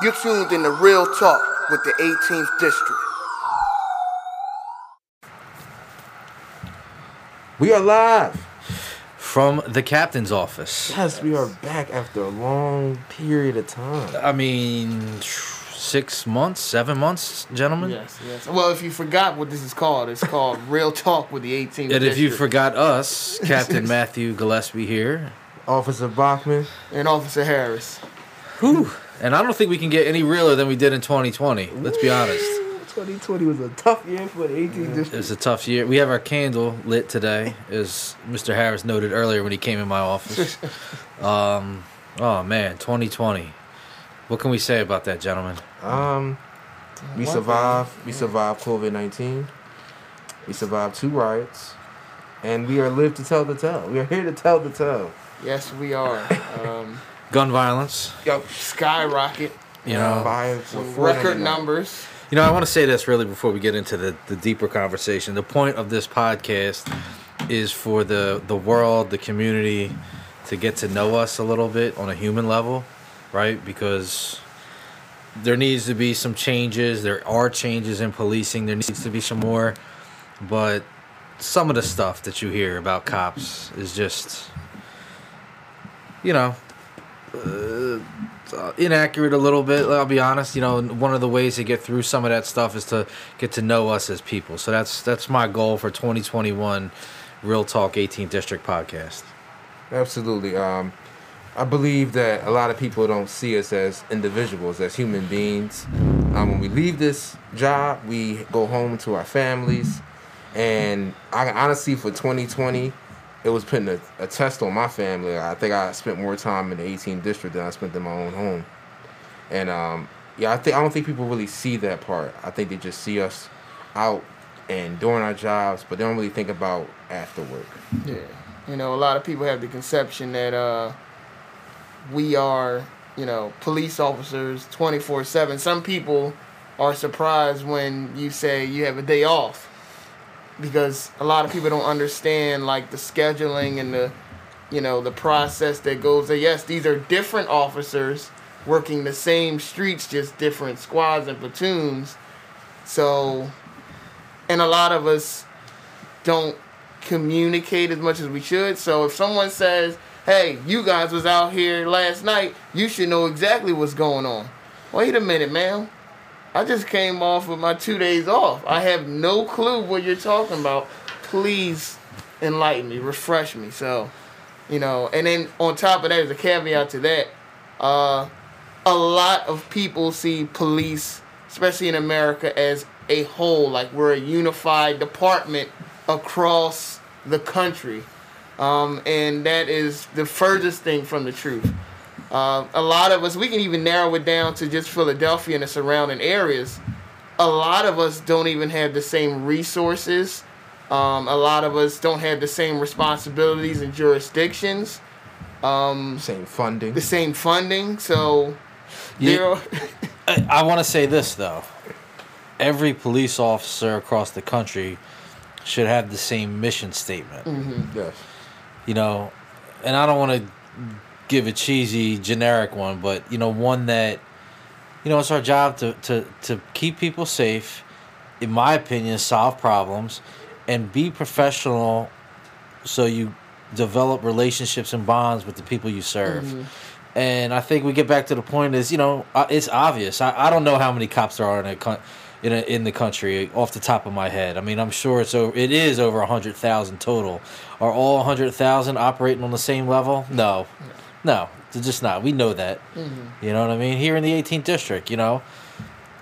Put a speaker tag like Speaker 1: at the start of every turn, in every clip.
Speaker 1: You tuned in to Real Talk with the 18th District.
Speaker 2: We are live.
Speaker 3: From the captain's office.
Speaker 2: Yes, we are back after a long period of time.
Speaker 3: I mean, six months, seven months, gentlemen.
Speaker 1: Yes, yes. Well, if you forgot what this is called, it's called Real Talk with the 18th
Speaker 3: And if you forgot us, Captain Matthew Gillespie here.
Speaker 2: Officer Bachman.
Speaker 1: and Officer Harris.
Speaker 3: Whew. And I don't think we can get any realer than we did in 2020. Let's be honest.
Speaker 2: 2020 was a tough year for the 18th district.
Speaker 3: It's a tough year. We have our candle lit today, as Mr. Harris noted earlier when he came in my office. Um, oh man, 2020. What can we say about that, gentlemen?
Speaker 2: Um, we survived. We survived COVID 19. We survived two riots, and we are live to tell the tale. We are here to tell the tale.
Speaker 1: Yes, we are. Um,
Speaker 3: Gun violence.
Speaker 2: Yo,
Speaker 1: skyrocket.
Speaker 3: You know,
Speaker 2: five
Speaker 1: Some
Speaker 2: four
Speaker 1: record numbers.
Speaker 3: You know, I want to say this really before we get into the, the deeper conversation. The point of this podcast is for the, the world, the community, to get to know us a little bit on a human level, right? Because there needs to be some changes. There are changes in policing. There needs to be some more. But some of the stuff that you hear about cops is just, you know, uh, inaccurate a little bit. I'll be honest. You know, one of the ways to get through some of that stuff is to get to know us as people. So that's that's my goal for 2021 Real Talk 18th District podcast.
Speaker 2: Absolutely. Um, I believe that a lot of people don't see us as individuals, as human beings. Um, when we leave this job, we go home to our families. And I honestly, for 2020, it was putting a, a test on my family. I think I spent more time in the 18th district than I spent in my own home. And um, yeah, I think I don't think people really see that part. I think they just see us out and doing our jobs, but they don't really think about after work.
Speaker 1: Yeah. You know, a lot of people have the conception that uh, we are, you know, police officers 24 7. Some people are surprised when you say you have a day off because a lot of people don't understand, like, the scheduling and the, you know, the process that goes there. Yes, these are different officers working the same streets, just different squads and platoons. So, and a lot of us don't communicate as much as we should. So if someone says, "Hey, you guys was out here last night," you should know exactly what's going on. Wait a minute, ma'am. I just came off with my two days off. I have no clue what you're talking about. Please enlighten me, refresh me. So, you know, and then on top of that, as a caveat to that, uh, a lot of people see police, especially in America, as a whole. Like we're a unified department across the country. Um, and that is the furthest thing from the truth. Uh, a lot of us, we can even narrow it down to just Philadelphia and the surrounding areas. A lot of us don't even have the same resources. Um, a lot of us don't have the same responsibilities and jurisdictions, um,
Speaker 2: Same funding.
Speaker 1: the same funding. So, are,
Speaker 3: I, I want to say this though. Every police officer across the country should have the same mission statement.
Speaker 2: Yes.
Speaker 3: you know, and I don't want to give a cheesy generic one, but you know, one that you know, it's our job to to to keep people safe, in my opinion, solve problems and be professional so you develop relationships and bonds with the people you serve. And I think we get back to the point is, you know, uh, it's obvious. I, I don't know how many cops there are in a, in a, in the country off the top of my head. I mean, I'm sure it's over, it is over 100,000 total. Are all 100,000 operating on the same level? No. No, they're just not. We know that. You know what I mean? Here in the 18th district, you know,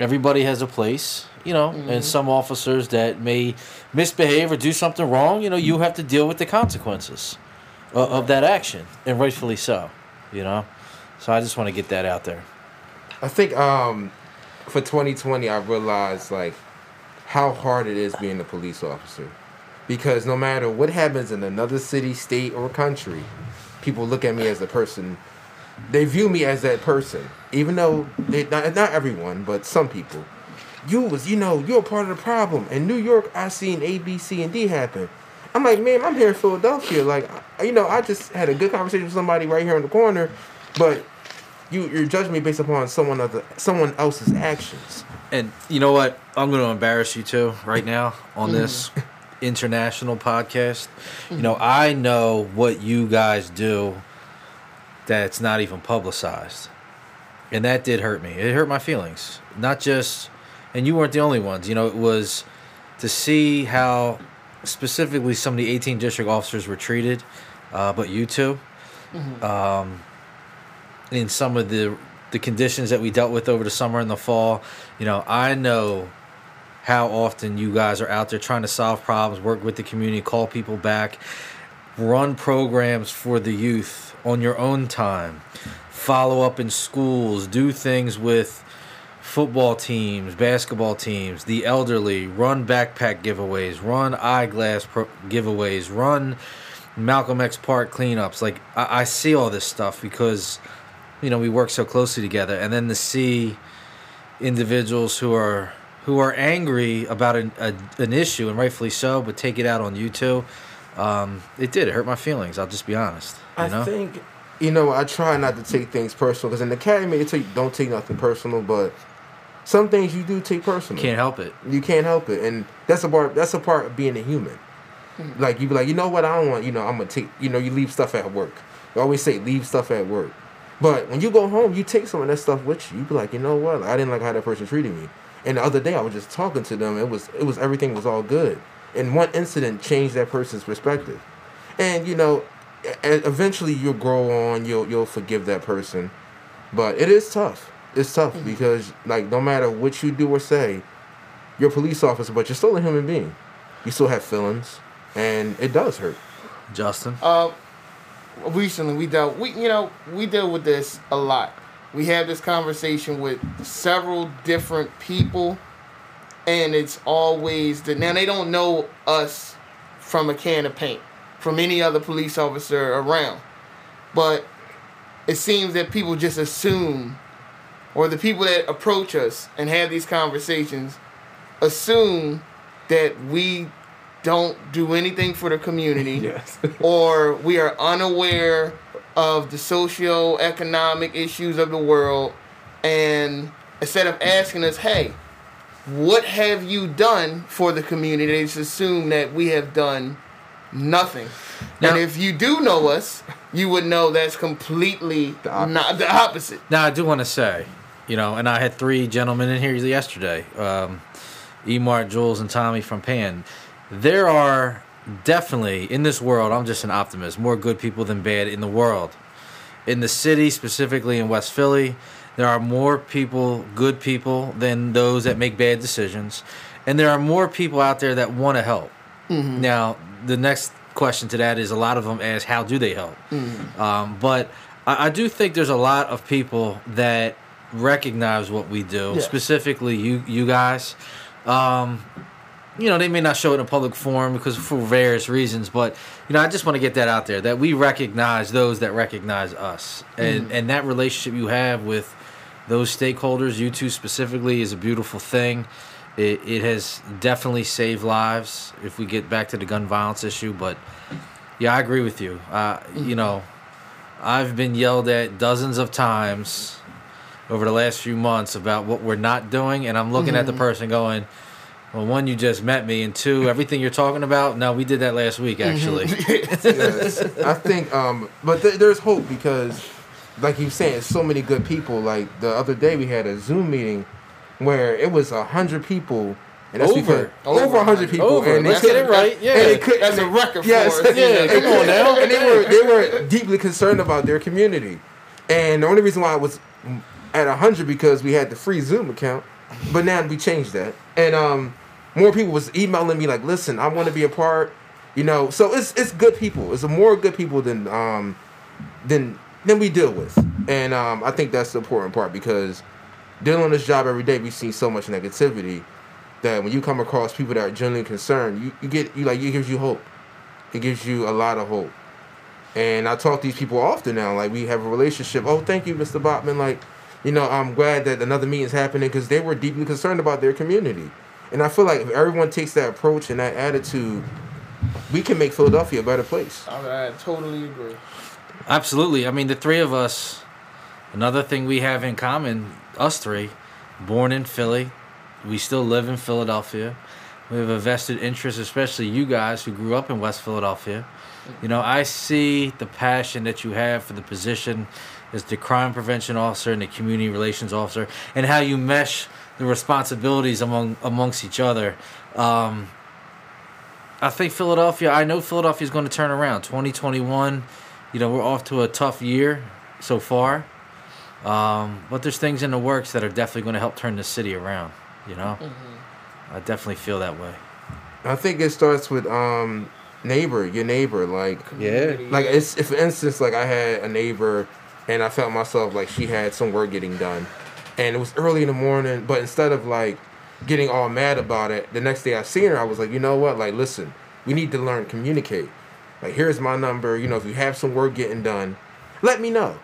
Speaker 3: everybody has a place, you know, and some officers that may misbehave or do something wrong, you know, you have to deal with the consequences of, of that action, and rightfully so, you know. So I just want to get that out there.
Speaker 2: I think um, for 2020, I realized like how hard it is being a police officer, because no matter what happens in another city, state, or country, people look at me as a person. They view me as that person, even though they, not not everyone, but some people. You was, you know, you're part of the problem. In New York, I seen A, B, C, and D happen. I'm like, man, I'm here in Philadelphia. Like, you know, I just had a good conversation with somebody right here in the corner, but you you're judging me based upon someone other someone else's actions.
Speaker 3: And you know what? I'm going to embarrass you too right now on this mm-hmm. international podcast. You know, I know what you guys do that's not even publicized. And that did hurt me. It hurt my feelings. Not just and you weren't the only ones. You know, it was to see how specifically some of the 18 district officers were treated, uh, but you two, um, in some of the the conditions that we dealt with over the summer and the fall. You know, I know how often you guys are out there trying to solve problems, work with the community, call people back, run programs for the youth on your own time, follow up in schools, do things with football teams, basketball teams, the elderly, run backpack giveaways, run eyeglass pro- giveaways, run Malcolm X Park cleanups. Like I, I see all this stuff because you know we work so closely together, and then to see individuals who are who are angry about an, a, an issue and rightfully so, but take it out on you two. Um, it did. It hurt my feelings. I'll just be honest. You
Speaker 2: I
Speaker 3: know?
Speaker 2: think, you know, I try not to take things personal because in the academy, they tell you don't take nothing personal, but some things you do take personal.
Speaker 3: can't help it.
Speaker 2: You can't help it, and that's a part. That's a part of being a human. Like you be like, you know what? I don't want. You know, I'm gonna take. You know, you leave stuff at work. You always say leave stuff at work, but when you go home, you take some of that stuff with you. You be like, you know what? I didn't like how that person treated me. And the other day, I was just talking to them. It was it was everything was all good, and one incident changed that person's perspective. And you know, eventually you'll grow on. You'll you'll forgive that person, but it is tough. It's tough because like no matter what you do or say, you're a police officer, but you're still a human being. You still have feelings, and it does hurt.
Speaker 3: Justin.
Speaker 1: Uh, recently we dealt we you know we deal with this a lot. We have this conversation with several different people, and it's always that now they don't know us from a can of paint from any other police officer around, but it seems that people just assume, or the people that approach us and have these conversations, assume that we don't do anything for the community
Speaker 2: Yes.
Speaker 1: or we are unaware of the socio-economic issues of the world and instead of asking us hey what have you done for the community they just assume that we have done nothing
Speaker 3: Now-
Speaker 1: and if you do know us you would know that's completely
Speaker 2: The opposite.
Speaker 1: not the opposite
Speaker 3: Now I do want to say, you know, and I had three gentlemen in here yesterday, um, Emart, Jules, and Tommy from Pan. There are definitely in this world. I'm just an optimist. More good people than bad in the world. In the city, specifically in West Philly, there are more people, good people, than those that make bad decisions, and there are more people out there that want to help. Now, the next question to that is a lot of them ask, how do they help? Um, but I, I do think there's a lot of people that recognize what we do,
Speaker 1: Yeah.
Speaker 3: specifically you, you guys. Um, you know, they may not show it in a public forum because for various reasons, but you know, I just want to get that out there that we recognize those that recognize us, and and that relationship you have with those stakeholders, you two specifically, is a beautiful thing. It, it has definitely saved lives if we get back to the gun violence issue, but yeah, I agree with you. Uh, you know, I've been yelled at dozens of times over the last few months about what we're not doing, and I'm looking at the person going, "Well, one, you just met me, and two, everything you're talking about. No, we did that last week, actually.
Speaker 2: yes. I think, um, but th- there's hope because, like you saying, so many good people. Like the other day, we had a Zoom meeting where it was a hundred people. And that's
Speaker 3: Over.
Speaker 2: because
Speaker 1: Over.
Speaker 2: over a hundred people.
Speaker 3: Over.
Speaker 2: And they
Speaker 3: Let's get it right. Yeah.
Speaker 2: and they couldn't-
Speaker 1: That's a record for
Speaker 2: Yes.
Speaker 1: us.
Speaker 3: Yeah, come on now.
Speaker 2: And they were they were deeply concerned about their community. And the only reason why I was at hundred because we had the free Zoom account, but now we changed that. And um, more people was emailing me like, "Listen, I want to be a part." You know, so it's it's good people. It's more good people than um than than we deal with, and um, I think that's the important part because dealing this job every day, we see so much negativity that when you come across people that are genuinely concerned, you, you get you like it gives you hope. It gives you a lot of hope. And I talk to these people often now. Like we have a relationship. Oh, thank you, Mr. Botman. Like, you know, I'm glad that another meeting is happening because they were deeply concerned about their community. And I feel like if everyone takes that approach and that attitude, we can make Philadelphia a better place.
Speaker 1: I, I totally agree.
Speaker 3: Absolutely. I mean, the three of us, another thing we have in common, us three, born in Philly, we still live in Philadelphia. We have a vested interest, especially you guys who grew up in West Philadelphia. You know, I see the passion that you have for the position as the crime prevention officer and the community relations officer, and how you mesh the responsibilities among amongst each other. Um, I think Philadelphia. I know Philadelphia is going to turn around. 2021. You know, we're off to a tough year so far, um, but there's things in the works that are definitely going to help turn the city around. You know, I definitely feel that way.
Speaker 2: I think it starts with um neighbor, your neighbor. Like
Speaker 1: yeah,
Speaker 2: like it's if for instance like I had a neighbor and I felt myself like she had some work getting done. And it was early in the morning, but instead of like getting all mad about it, the next day I seen her, I was like, you know what? Like listen, we need to learn communicate. Like here's my number, you know, if you have some work getting done, let me know.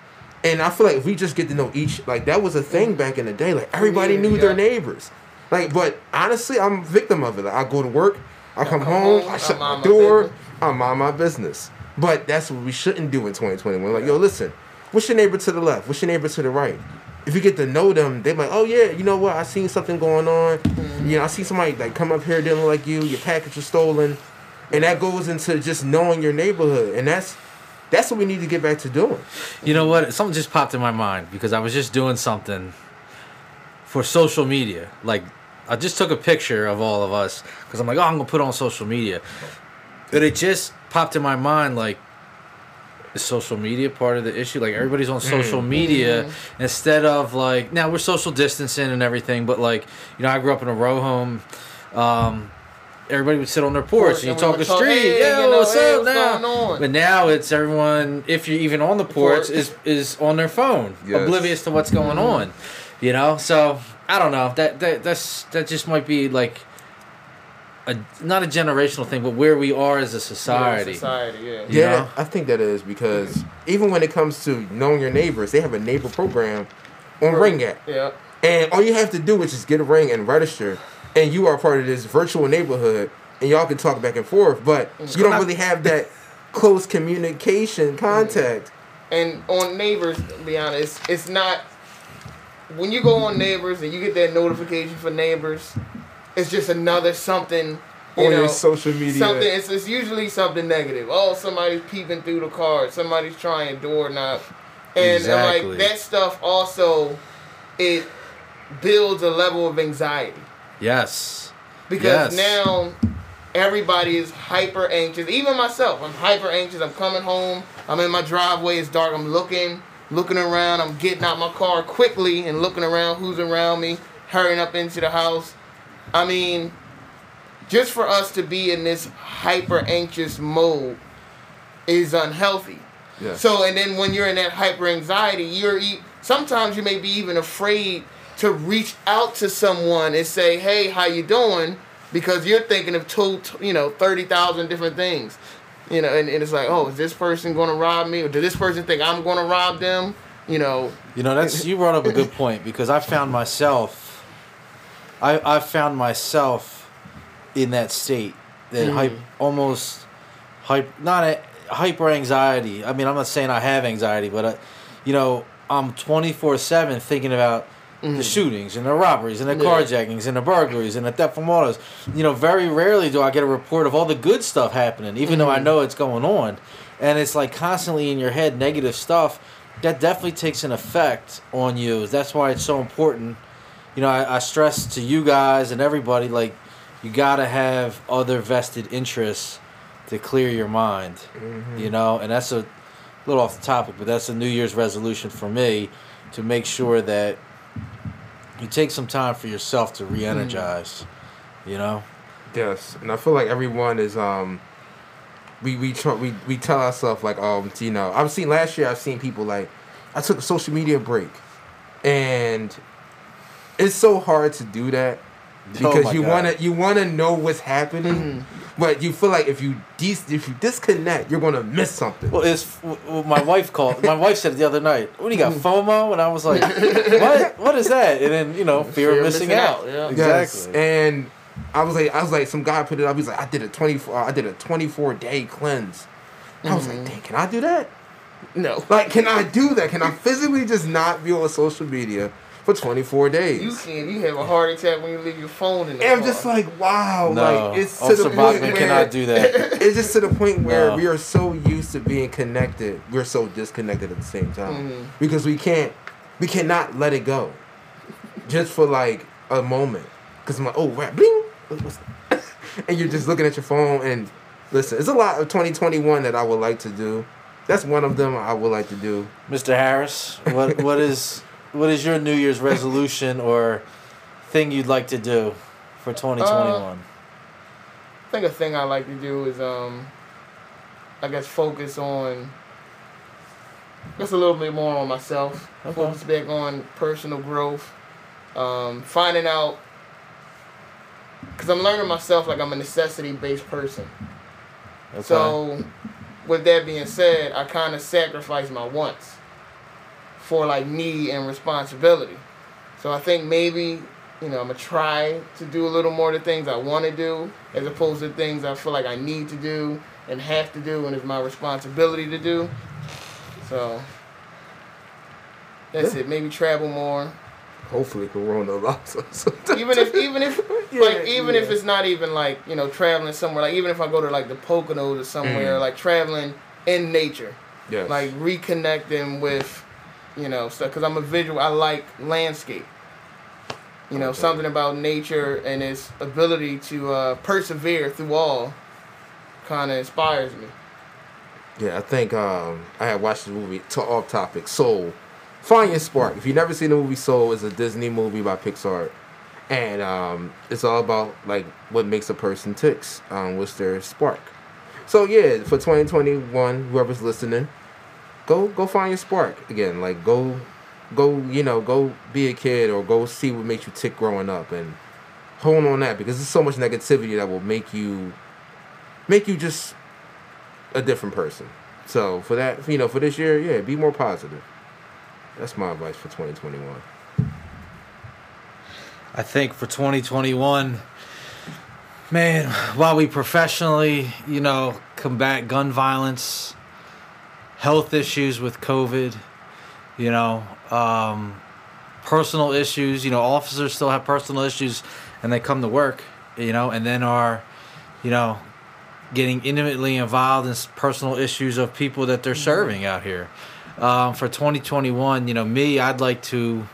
Speaker 2: And I feel like if we just get to know each like that was a thing back in the day. Like everybody knew their neighbors. Like, but honestly, I'm a victim of it. Like, I go to work, I come,
Speaker 1: come
Speaker 2: home,
Speaker 1: home,
Speaker 2: I
Speaker 1: I
Speaker 2: shut my
Speaker 1: my
Speaker 2: door,
Speaker 1: business.
Speaker 2: I mind my business. But that's what we shouldn't do in 2021. Like, yo, listen, what's your neighbor to the left? What's your neighbor to the right? If you get to know them, they're like, oh yeah, you know what? I seen something going on.
Speaker 1: Mm-hmm.
Speaker 2: You know, I see somebody like come up here dealing like you. Your package was stolen, and that goes into just knowing your neighborhood, and that's that's what we need to get back to doing.
Speaker 3: You know what? Something just popped in my mind because I was just doing something for social media. Like, I just took a picture of all of us because I'm like, oh, I'm gonna put it on social media. But it just popped in my mind, like, is social media part of the issue? Like, everybody's on mm. social media mm-hmm. instead of like, now we're social distancing and everything, but like, you know, I grew up in a row home. Um, everybody would sit on their porch,
Speaker 1: Porch,
Speaker 3: and you talk
Speaker 1: would
Speaker 3: the
Speaker 1: talk,
Speaker 3: street.
Speaker 1: "Hey,
Speaker 3: Yo,
Speaker 1: you know,
Speaker 3: what's
Speaker 1: hey,
Speaker 3: up
Speaker 1: what's
Speaker 3: now?
Speaker 1: going on?
Speaker 3: But now it's everyone, if you're even on the porch,
Speaker 1: Porch.
Speaker 3: is is on their phone,
Speaker 2: Yes.
Speaker 3: oblivious to what's going mm-hmm. on. You know, so I don't know. That that that's that just might be like a not a generational thing, but where we are as a society.
Speaker 1: society, yeah.
Speaker 3: You
Speaker 2: Yeah,
Speaker 3: know?
Speaker 2: I think that is because even when it comes to knowing your neighbors, they have a neighbor program on Ring app.
Speaker 1: Yeah.
Speaker 2: And all you have to do is just get a ring and register, and you are part of this virtual neighborhood, and y'all can talk back and forth. But mm. you don't really have that close communication contact. Mm.
Speaker 1: And on neighbors, to be honest, it's not when you go on neighbors and you get that notification for neighbors, it's just another something you
Speaker 2: On
Speaker 1: know,
Speaker 2: your social media.
Speaker 1: Something it's, it's usually something negative. Oh, somebody's peeping through the car, somebody's trying door knock. And
Speaker 3: Exactly.
Speaker 1: like that stuff also it builds a level of anxiety.
Speaker 3: Yes.
Speaker 1: because
Speaker 3: Yes.
Speaker 1: now everybody is hyper anxious. Even myself, I'm hyper anxious. I'm coming home. I'm in my driveway. It's dark. I'm looking, looking around. I'm getting out my car quickly and looking around who's around me, hurrying up into the house. I mean, just for us to be in this hyper anxious mode is unhealthy.
Speaker 2: Yeah.
Speaker 1: So, and then when you're in that hyper anxiety, you're sometimes you may be even afraid to reach out to someone and say, "Hey, how you doing?" Because you're thinking of two, you know, thirty thousand different things, you know, and, and it's like, "Oh, is this person going to rob me, or does this person think I'm going to rob them?" You know,
Speaker 3: You know, that's you brought up a good point because I found myself, I I found myself in that state, that
Speaker 1: Mm.
Speaker 3: hype, almost hype, not a, hyper anxiety. I mean, I'm not saying I have anxiety, but I, you know, I'm 24 seven thinking about the shootings and the robberies and the
Speaker 1: Mm. Yeah.
Speaker 3: carjackings and the burglaries and the theft from autos. You know, very rarely do I get a report of all the good stuff happening, even though I
Speaker 1: Mm.
Speaker 3: know it's going on, and it's like constantly in your head negative stuff. That definitely takes an effect on you. That's why it's so important. You know, I, I stress to you guys and everybody like you gotta have other vested interests to clear your mind. You know, and that's a little off the topic, but that's a New Year's resolution for me to make sure that you take some time for yourself to re-energize. You know,
Speaker 2: Yes, and I feel like everyone is um. We we try, we we tell ourselves like um you know I've seen last year I've seen people like I took a social media break, and it's so hard to do that because
Speaker 3: Oh
Speaker 2: you wanna you wanna know what's happening, but you feel like if you dis- if you disconnect you're gonna miss something.
Speaker 3: well, it's well, my wife called. My wife said it the other night. What do you got, mm. FOMO? And I was like, what? What is that? And then you know, fear, of missing, out.
Speaker 1: yeah.
Speaker 2: Yes,
Speaker 3: Exactly.
Speaker 2: and I was like, I was like, some guy put it up. He's like, I did a twenty four, I did a twenty four day cleanse. I was like, mm-hmm. dang, can I do that?
Speaker 1: No.
Speaker 2: Like, can I do that? Can I physically just not be on social media for 24 days?
Speaker 1: You can't. You have a heart attack when you leave your phone in the
Speaker 2: and I'm just like, wow,
Speaker 3: No,
Speaker 2: like it's to
Speaker 3: Officer
Speaker 2: the point
Speaker 3: Bachman
Speaker 2: where
Speaker 3: cannot do that.
Speaker 2: it's just to the point where
Speaker 3: No.
Speaker 2: we are so used to being connected, we're so disconnected at the same time
Speaker 1: Mhm.
Speaker 2: because we can't, we cannot let it go, just for like a moment. Because I'm like, oh, right, bling, What's- what's- and you're just looking at your phone and listen. It's a lot of 2021 that I would like to do. That's one of them I would like to do.
Speaker 3: Mr. Harris, what what is what is your New Year's resolution or thing you'd like to do for 2021?
Speaker 1: I think a thing I like to do is, um, I guess, focus on just a little bit more on myself.
Speaker 3: Okay.
Speaker 1: Focus back on personal growth. Um, finding out, because I'm learning myself like I'm a necessity based person.
Speaker 3: Okay.
Speaker 1: So, with that being said, I kind of sacrifice my wants for like me and responsibility. So I think maybe you know I'm gonna try to do a little more of the things I want to do as opposed to things I feel like I need to do and have to do and it's my responsibility to do. So that's
Speaker 2: Yeah.
Speaker 1: it. Maybe travel more.
Speaker 2: Hopefully, Corona allows us.
Speaker 1: even if even if
Speaker 2: Yeah,
Speaker 1: like even if it's not even like you know traveling somewhere like even if I go to like the Poconos or somewhere
Speaker 2: Mhm.
Speaker 1: like traveling in nature
Speaker 2: yes.
Speaker 1: like reconnecting with you know stuff because I'm a visual I like landscape you know
Speaker 2: Okay.
Speaker 1: something about nature and its ability to uh, persevere through all kind of inspires me
Speaker 2: Yeah, I think um, I had watched the movie to off topic Soul. Find your spark. If you've never seen the movie Soul, it's a Disney movie by Pixar, and um, it's all about like what makes a person ticks. Um, what's their spark? So yeah, for 2021, whoever's listening, go go find your spark again. Like go go you know go be a kid or go see what makes you tick growing up and hold on that because there's so much negativity that will make you make you just a different person. So for that, you know, for this year, yeah, be more positive. That's my advice for 2021.
Speaker 3: I think for 2021, man, while we professionally, you know, combat gun violence, health issues with COVID, you know, um, personal issues, you know, officers still have personal issues and they come to work, you know, and then are, you know, getting intimately involved in personal issues of people that they're serving out here. Um, for 2021, you know, me, I'd like to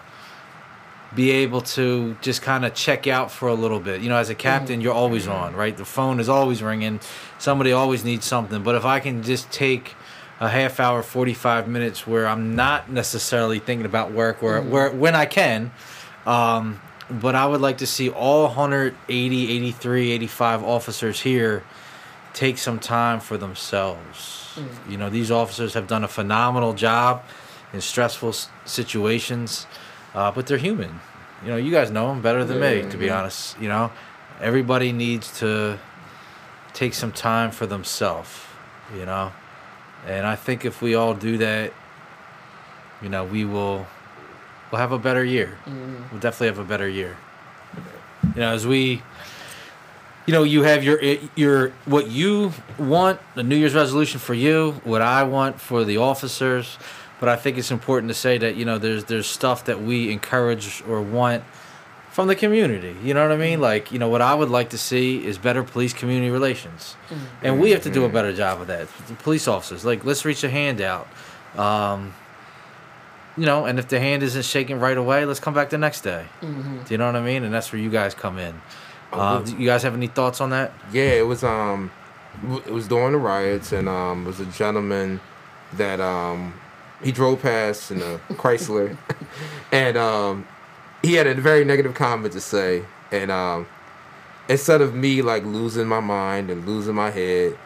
Speaker 3: be able to just kind of check out for a little bit. You know, as a captain, you're always on, right? The phone is always ringing. Somebody always needs something. But if I can just take a half hour, 45 minutes where I'm not necessarily thinking about work or where when I can, um, but I would like to see all 180, 83, 85 officers here take some time for themselves. You know, these officers have done a phenomenal job in stressful s- situations, uh, but they're human. You know, you guys know them better than me, to be
Speaker 2: Yeah.
Speaker 3: honest. You know, everybody needs to take some time for themselves, you know, and I think if we all do that, you know, we will we'll have a better year. Mm-hmm. We'll definitely have a better year. You know, as we you know, you have your your what you want, the New Year's resolution for you, what I want for the officers, but I think it's important to say that you know there's there's stuff that we encourage or want from the community. You know what I mean? Like you know what I would like to see is better police community relations, and we have to do a better job of that. The police officers, like let's reach a hand out. Um, you know, and if the hand isn't shaking right away, let's come back the next day.
Speaker 1: mm-hmm.
Speaker 3: Do you know what I mean? And that's where you guys come in. Uh, do you guys have any thoughts on that?
Speaker 2: Yeah, it was um, it was during the riots, and um, it was a gentleman that um, he drove past in a Chrysler, and um, he had a very negative comment to say, and um, instead of me like losing my mind and losing my head.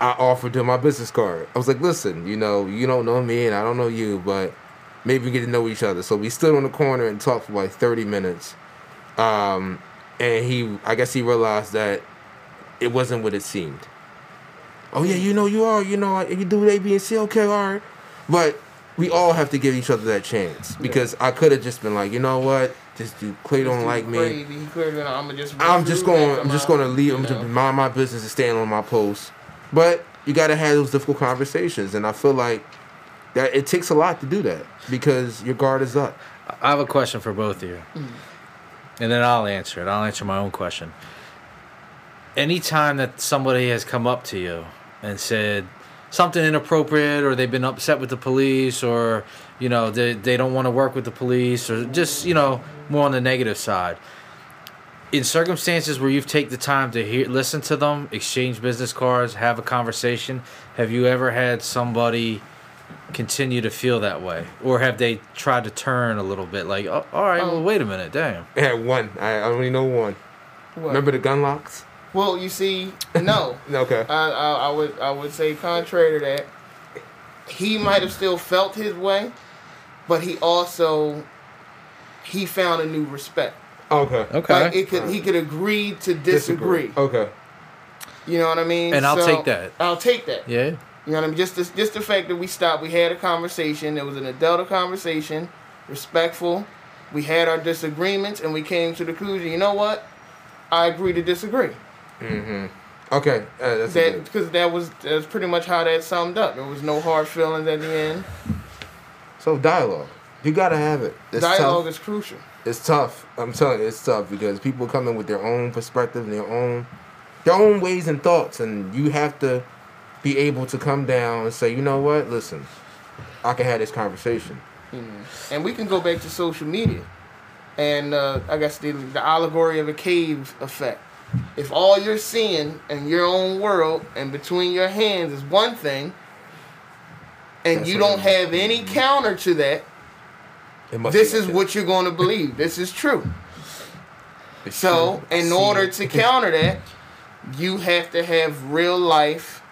Speaker 2: I offered him my business card. I was like, "Listen, you know, you don't know me, and I don't know you, but maybe we get to know each other." So we stood on the corner and talked for like thirty minutes. Um, and he I guess he realized that it wasn't what it seemed. Oh yeah, you know you are, you know you do A, B, and C. Okay, all right, but we all have to give each other that chance because I could have just been like, you know what, just do Clay don't like me.
Speaker 1: He I'm just
Speaker 2: I'm just going. I'm just going to leave.
Speaker 1: you
Speaker 2: I'm just mind my business and stand on my post. But you got to have those difficult conversations, and I feel like That it takes a lot to do that because your guard is up.
Speaker 3: I have a question for both of you. And then I'll answer it. I'll answer my own question. Anytime that somebody has come up to you and said something inappropriate or they've been upset with the police or, you know, they, they don't want to work with the police or just, you know, more on the negative side. In circumstances where you've taken the time to hear, listen to them, exchange business cards, have a conversation, have you ever had somebody continue to feel that way, or have they tried to turn a little bit? Like, oh, all right, well,
Speaker 1: Um,
Speaker 3: wait a minute, damn.
Speaker 2: I had one. I I only know one.
Speaker 1: What?
Speaker 2: Remember the gun locks?
Speaker 1: Well, you see, no.
Speaker 2: Okay.
Speaker 1: I, I, I would I would say contrary to that, he might have still felt his way, but he also he found a new respect.
Speaker 2: Okay.
Speaker 3: Okay.
Speaker 1: Like it could he could agree to disagree.
Speaker 2: Okay.
Speaker 1: You know what I mean?
Speaker 3: And I'll take that.
Speaker 1: I'll take that.
Speaker 3: yeah.
Speaker 1: You know what I mean? Just the, just the fact that we stopped, we had a conversation. It was an adult conversation, respectful. We had our disagreements, and we came to the conclusion. You know what? I agree to disagree.
Speaker 2: Okay. Uh, that's
Speaker 1: That because that was that's pretty much how that summed up. There was no hard feelings at the end.
Speaker 2: so dialogue. You gotta have it. It's
Speaker 1: Dialogue
Speaker 2: tough.
Speaker 1: is crucial.
Speaker 2: It's tough. I'm telling you, it's tough because people come in with their own perspective, and their own, their own ways and thoughts, and you have to be able to come down and say, you know what? Listen, I can have this conversation.
Speaker 1: And we can go back to social media, and uh, I guess the the allegory of a cave effect. If all you're seeing in your own world and between your hands is one thing, and
Speaker 2: That's
Speaker 1: you don't
Speaker 2: I
Speaker 1: have any counter to that, this is what you're going to believe. This is true.
Speaker 2: It's
Speaker 1: So,
Speaker 2: true.
Speaker 1: in order to counter that, you have to have real life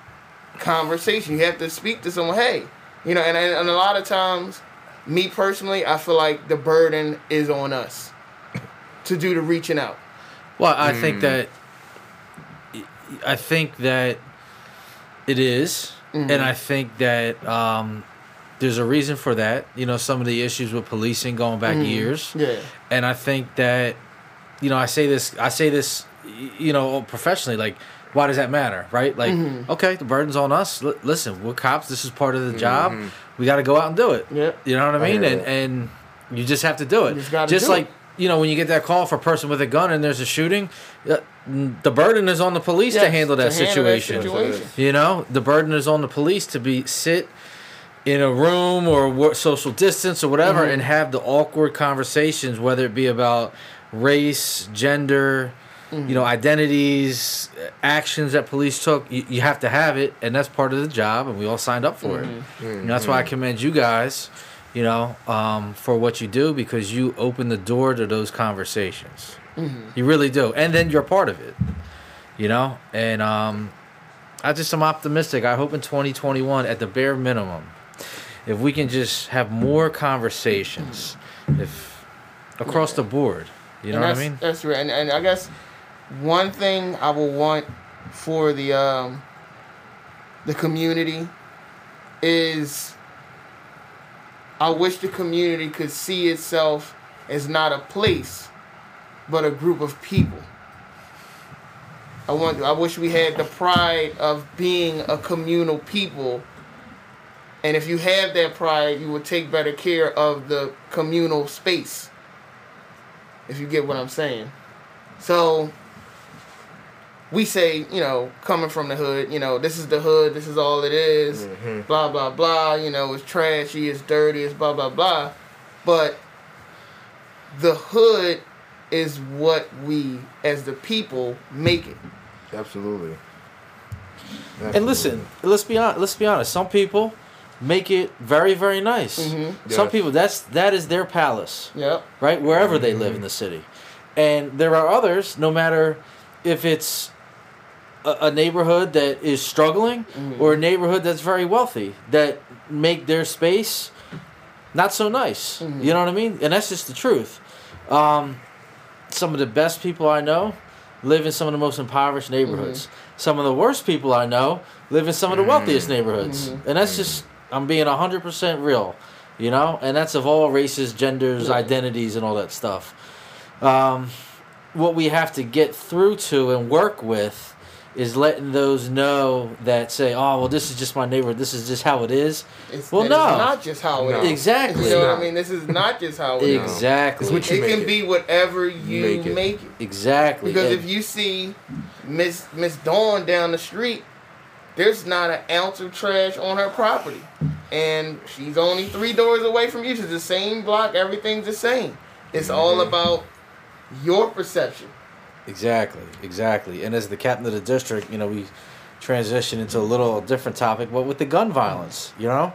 Speaker 1: conversation. You have to speak to someone. Hey, you know, and, and a lot of times, me personally, I feel like the burden is on us to do the reaching out.
Speaker 3: Well, I think mm. that I think that it is, and mm-hmm. I think that um, there's a reason for that. You know, some of the issues with policing going back mm-hmm. years,
Speaker 1: Yeah.
Speaker 3: and I think that you know I say this I say this you know professionally like why does that matter right? Like mm-hmm. okay the burden's on us. L- listen we're cops. This is part of the job. We got to go out and do it.
Speaker 1: Yep.
Speaker 3: you know what I
Speaker 2: I
Speaker 3: mean?
Speaker 2: Hear
Speaker 3: and
Speaker 2: that.
Speaker 3: and you just have to do it.
Speaker 1: You just gotta
Speaker 3: just
Speaker 1: do
Speaker 3: like
Speaker 1: it.
Speaker 3: You know when you get that call for a person with a gun and there's a shooting uh, the burden is on the police to handle that
Speaker 1: to handle that
Speaker 3: situation
Speaker 1: situation.
Speaker 3: you know, the burden is on the police to be sit in a room or wo- social distance or whatever
Speaker 1: Mm-hmm.
Speaker 3: and have the awkward conversations, whether it be about race, gender,
Speaker 1: Mm-hmm.
Speaker 3: you know, identities, actions that police took. You, you have to have it, and that's part of the job, and we all signed up for
Speaker 1: Mm-hmm.
Speaker 3: it. And that's why I commend you guys, you know, um, for what you do because you open the door to those conversations.
Speaker 1: Mm-hmm.
Speaker 3: You really do, and then you're part of it. You know, and um, I just am optimistic. I hope in 2021, at the bare minimum, if we can just have more conversations, if across the board, you know
Speaker 1: and
Speaker 3: what I mean?
Speaker 1: That's right. And, and I guess one thing I will want for the um, the community is I wish the community could see itself as not a place, but a group of people. I want. I wish we had the pride of being a communal people. And if you have that pride, you will take better care of the communal space if you get what I'm saying. So we say, you know, coming from the hood, you know, this is the hood, this is all it is, blah blah blah, you know, it's trashy, it's dirty, it's blah blah blah. But the hood is what we as the people make it.
Speaker 2: Absolutely.
Speaker 3: And listen, let's be honest. Let's be honest. Some people make it very, very nice.
Speaker 1: Mhm.
Speaker 3: Some people that's that is their palace.
Speaker 1: Yep.
Speaker 3: right? Wherever they live in the city. And there are others, no matter if it's a, a neighborhood that is struggling mm-hmm. or a neighborhood that's very wealthy, that make their space not so nice. Mm-hmm. You know what I mean? And that's just the truth. Um, some of the best people I know live in some of the most impoverished neighborhoods. Mm-hmm. Some of the worst people I know live in some of the wealthiest neighborhoods. And that's just, I'm being 100% real, you know? And that's of all races, genders,
Speaker 1: Yeah.
Speaker 3: identities, and all that stuff. Um, what we have to get through to and work with is letting those know that say, oh well, this is just my neighborhood. This is just how it is.
Speaker 1: It's,
Speaker 3: Well, no.
Speaker 1: it's not just how it
Speaker 2: No.
Speaker 1: is.
Speaker 3: Exactly.
Speaker 1: You know what I mean? This is not just how it is.
Speaker 3: Exactly.
Speaker 2: It's what
Speaker 1: it can
Speaker 2: it.
Speaker 1: be whatever you
Speaker 2: Make
Speaker 1: make
Speaker 2: it.
Speaker 1: it.
Speaker 3: Exactly.
Speaker 1: Because
Speaker 3: And-
Speaker 1: if you see Miss Miss Dawn down the street, there's not an ounce of trash on her property, and she's only three doors away from you. It's the same block. Everything's the same. It's all
Speaker 2: Mm-hmm.
Speaker 1: about your perception.
Speaker 3: Exactly, exactly. And as the captain of the district, you know, we transition into a little different topic, but with the gun violence, you know,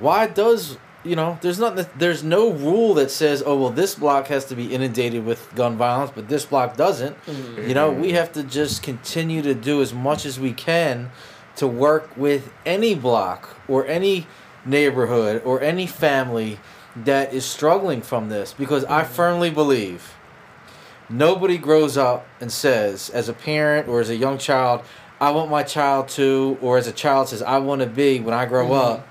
Speaker 3: why does you know? There's not. There's no rule that says, oh well, this block has to be inundated with gun violence, but this block doesn't. Mm-hmm. You know, we have to just continue to do as much as we can to work with any block or any neighborhood or any family that is struggling from this because I mm-hmm. firmly believe nobody grows up and says as a parent or as a young child i want my child to or as a child says i want to be when i grow mm-hmm. up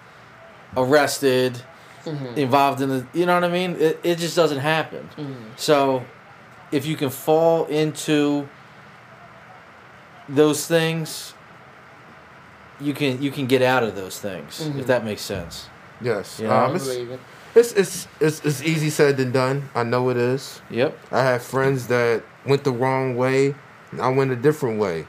Speaker 3: arrested mm-hmm. involved in the you know what i mean? It, it just doesn't happen. Mm-hmm. So if you can fall into those things you can you can get out of those things if that makes sense.
Speaker 2: Yes.
Speaker 3: Yeah.
Speaker 2: Um,
Speaker 1: I
Speaker 2: it's, it's, it's, easy said than done. I know it is.
Speaker 3: yep
Speaker 2: I have friends that went the wrong way. and I went a different way.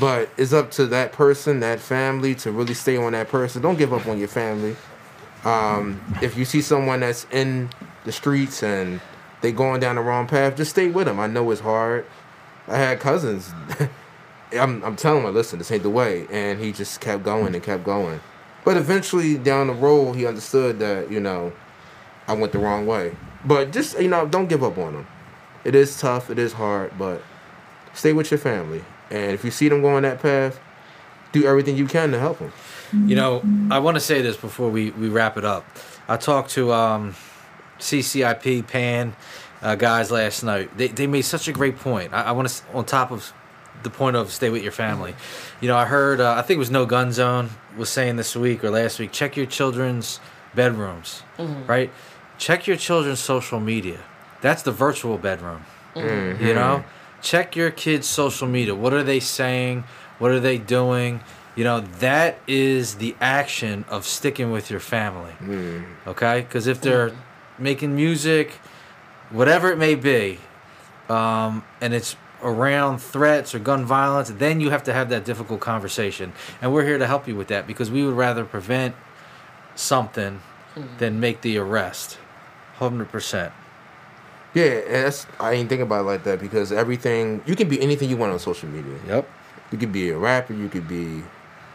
Speaker 2: But it's up to that person, that family, to really stay on that person. Don't give up on your family. Um, if you see someone that's in the streets and they going down the wrong path, just stay with them. I know it's hard. I had cousins. I'm, I'm telling him, listen, this ain't the way, and he just kept going and kept going. But eventually, down the road, he understood that you know, I went the wrong way. But just you know, don't give up on them. It is tough. It is hard, but stay with your family. And if you see them going that path, do everything you can to help them.
Speaker 3: You know, I want to say this before we, we wrap it up. I talked to um, CCIP Pan uh, guys last night. They, they made such a great point. I, I want to on top of the point of stay with your family. You know, I heard uh, I think it was No Gun Zone was saying this week or last week. Check your children's bedrooms, right? Check your children's social media. That's the virtual bedroom.
Speaker 2: Mm-hmm.
Speaker 3: You know, check your kids' social media. What are they saying? What are they doing? You know, that is the action of sticking with your family.
Speaker 2: Mm.
Speaker 3: Okay? Because if they're making music, whatever it may be, um, and it's around threats or gun violence, then you have to have that difficult conversation. And we're here to help you with that because we would rather prevent something than make the arrest. 100%.
Speaker 2: Yeah, that's I ain't think about it like that because everything you can be anything you want on social media.
Speaker 3: Yep.
Speaker 2: You could be a rapper. You could be,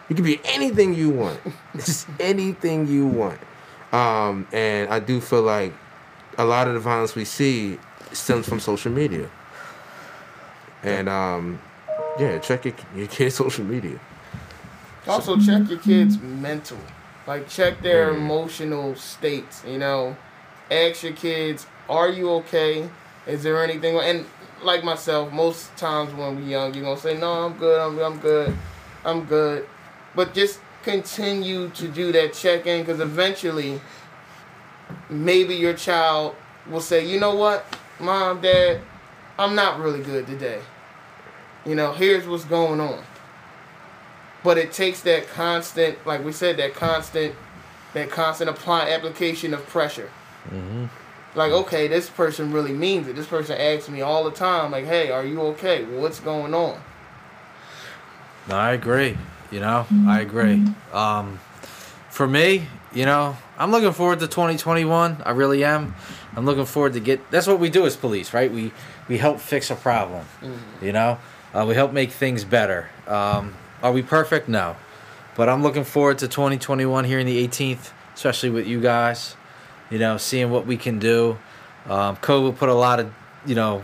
Speaker 2: you could be anything you want. Just anything you want. Um, and I do feel like a lot of the violence we see stems from social media. And um, yeah, check your your kids' social media.
Speaker 1: Also, check your kids' mental. Like, check their
Speaker 2: Mm.
Speaker 1: emotional states. You know, ask your kids, "Are you okay? Is there anything?" And like myself, most times when we're young, you're gonna say, "No, I'm good. I'm, I'm good. I'm good." But just continue to do that check in, because eventually, maybe your child will say, "You know what, mom, dad, I'm not really good today. You know, here's what's going on." but it takes that constant like we said that constant that constant apply application of pressure
Speaker 3: Mm-hmm.
Speaker 1: like okay this person really means it this person asks me all the time like hey are you okay what's going on
Speaker 3: No, I agree. You know, I agree. Um, for me, you know, I'm looking forward to 2021. I really am. I'm looking forward to get. That's what we do as police, right? We we help fix a problem. You know, uh, we help make things better. Um, are we perfect? No, but I'm looking forward to 2021 here in the 18th, especially with you guys. You know, seeing what we can do. Um, COVID put a lot of you know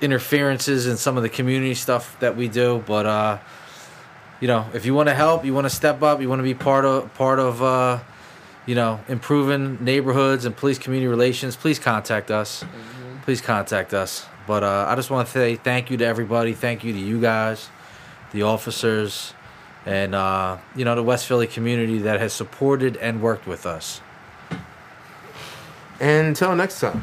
Speaker 3: interferences in some of the community stuff that we do but uh you know if you want to help you want to step up you want to be part of part of uh you know improving neighborhoods and police community relations please contact us. Please contact us. But uh i just want to say thank you to everybody. Thank you to you guys the officers and uh you know the west philly community that has supported and worked with us.
Speaker 2: Until next time.